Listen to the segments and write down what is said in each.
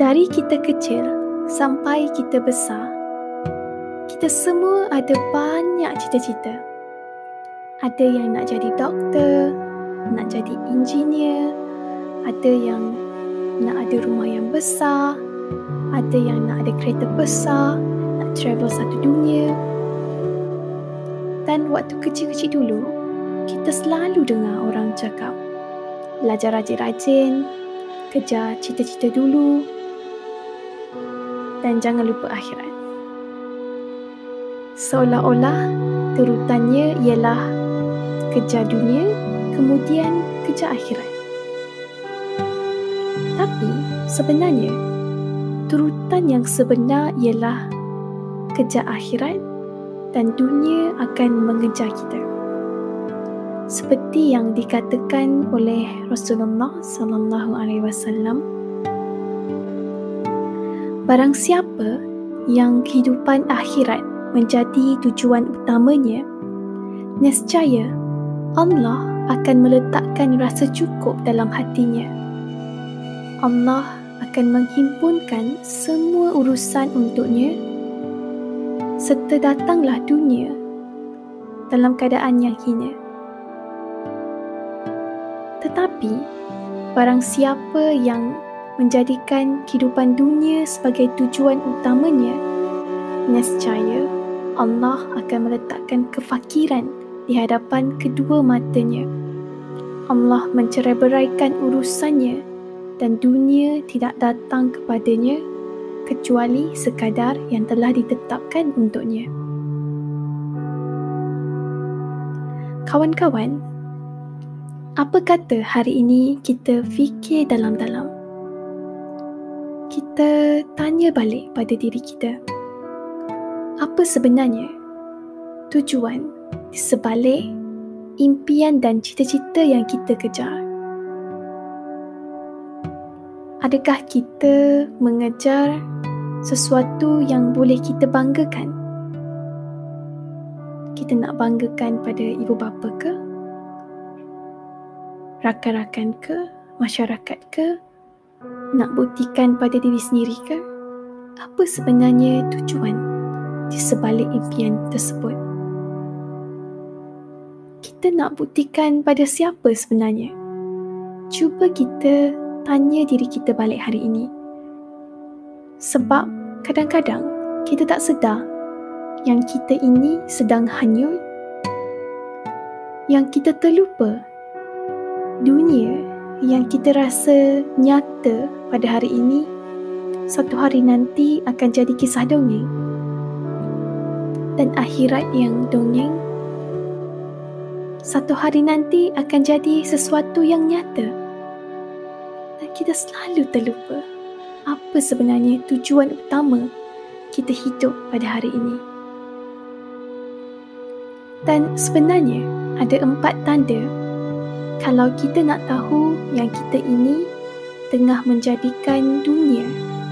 Dari kita kecil sampai kita besar, kita semua ada banyak cita-cita. Ada yang nak jadi doktor, nak jadi engineer, ada yang nak ada rumah yang besar, ada yang nak ada kereta besar, nak travel satu dunia. Dan waktu kecil-kecil dulu, kita selalu dengar orang cakap, belajar rajin-rajin, kejar cita-cita dulu dan jangan lupa akhirat. Seolah-olah terutannya ialah kejar dunia, kemudian kejar akhirat. Tapi sebenarnya turutan yang sebenar ialah kejar akhirat dan dunia akan mengejar kita seperti yang dikatakan oleh Rasulullah sallallahu alaihi wasallam barang siapa yang kehidupan akhirat menjadi tujuan utamanya nescaya Allah akan meletakkan rasa cukup dalam hatinya. Allah akan menghimpunkan semua urusan untuknya. Serta datanglah dunia dalam keadaan yang hina. Tetapi, barang siapa yang menjadikan kehidupan dunia sebagai tujuan utamanya, nescaya Allah akan meletakkan kefakiran di hadapan kedua matanya. Allah mencerai-beraikan urusannya dan dunia tidak datang kepadanya kecuali sekadar yang telah ditetapkan untuknya. Kawan-kawan, apa kata hari ini kita fikir dalam-dalam? Kita tanya balik pada diri kita. Apa sebenarnya tujuan di sebalik impian dan cita-cita yang kita kejar? Adakah kita mengejar sesuatu yang boleh kita banggakan? Kita nak banggakan pada ibu bapa ke? rakan-rakan ke, masyarakat ke, nak buktikan pada diri sendiri ke, apa sebenarnya tujuan di sebalik impian tersebut. Kita nak buktikan pada siapa sebenarnya? Cuba kita tanya diri kita balik hari ini. Sebab kadang-kadang kita tak sedar yang kita ini sedang hanyut yang kita terlupa dunia yang kita rasa nyata pada hari ini satu hari nanti akan jadi kisah dongeng. Dan akhirat yang dongeng satu hari nanti akan jadi sesuatu yang nyata. Dan kita selalu terlupa apa sebenarnya tujuan utama kita hidup pada hari ini. Dan sebenarnya ada empat tanda kalau kita nak tahu yang kita ini tengah menjadikan dunia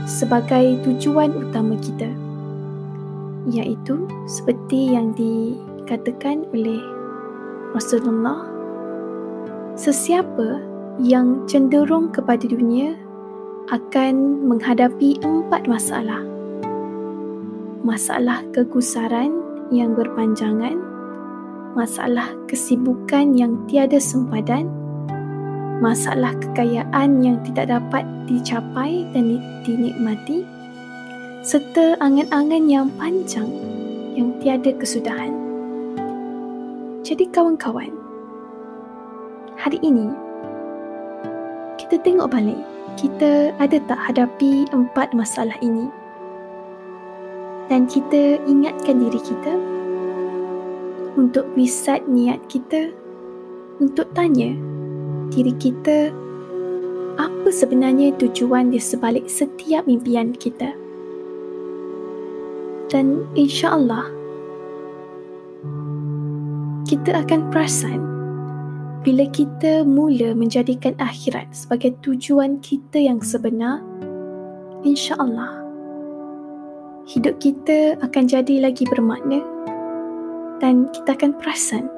sebagai tujuan utama kita iaitu seperti yang dikatakan oleh Rasulullah sesiapa yang cenderung kepada dunia akan menghadapi empat masalah. Masalah kegusaran yang berpanjangan masalah kesibukan yang tiada sempadan, masalah kekayaan yang tidak dapat dicapai dan dinikmati, serta angan-angan yang panjang yang tiada kesudahan. Jadi kawan-kawan, hari ini kita tengok balik, kita ada tak hadapi empat masalah ini? Dan kita ingatkan diri kita untuk reset niat kita untuk tanya diri kita apa sebenarnya tujuan di sebalik setiap impian kita. Dan insya-Allah kita akan perasan bila kita mula menjadikan akhirat sebagai tujuan kita yang sebenar, insya-Allah hidup kita akan jadi lagi bermakna dan kita akan perasan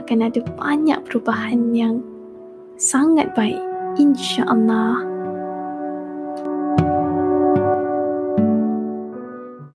akan ada banyak perubahan yang sangat baik. insya-Allah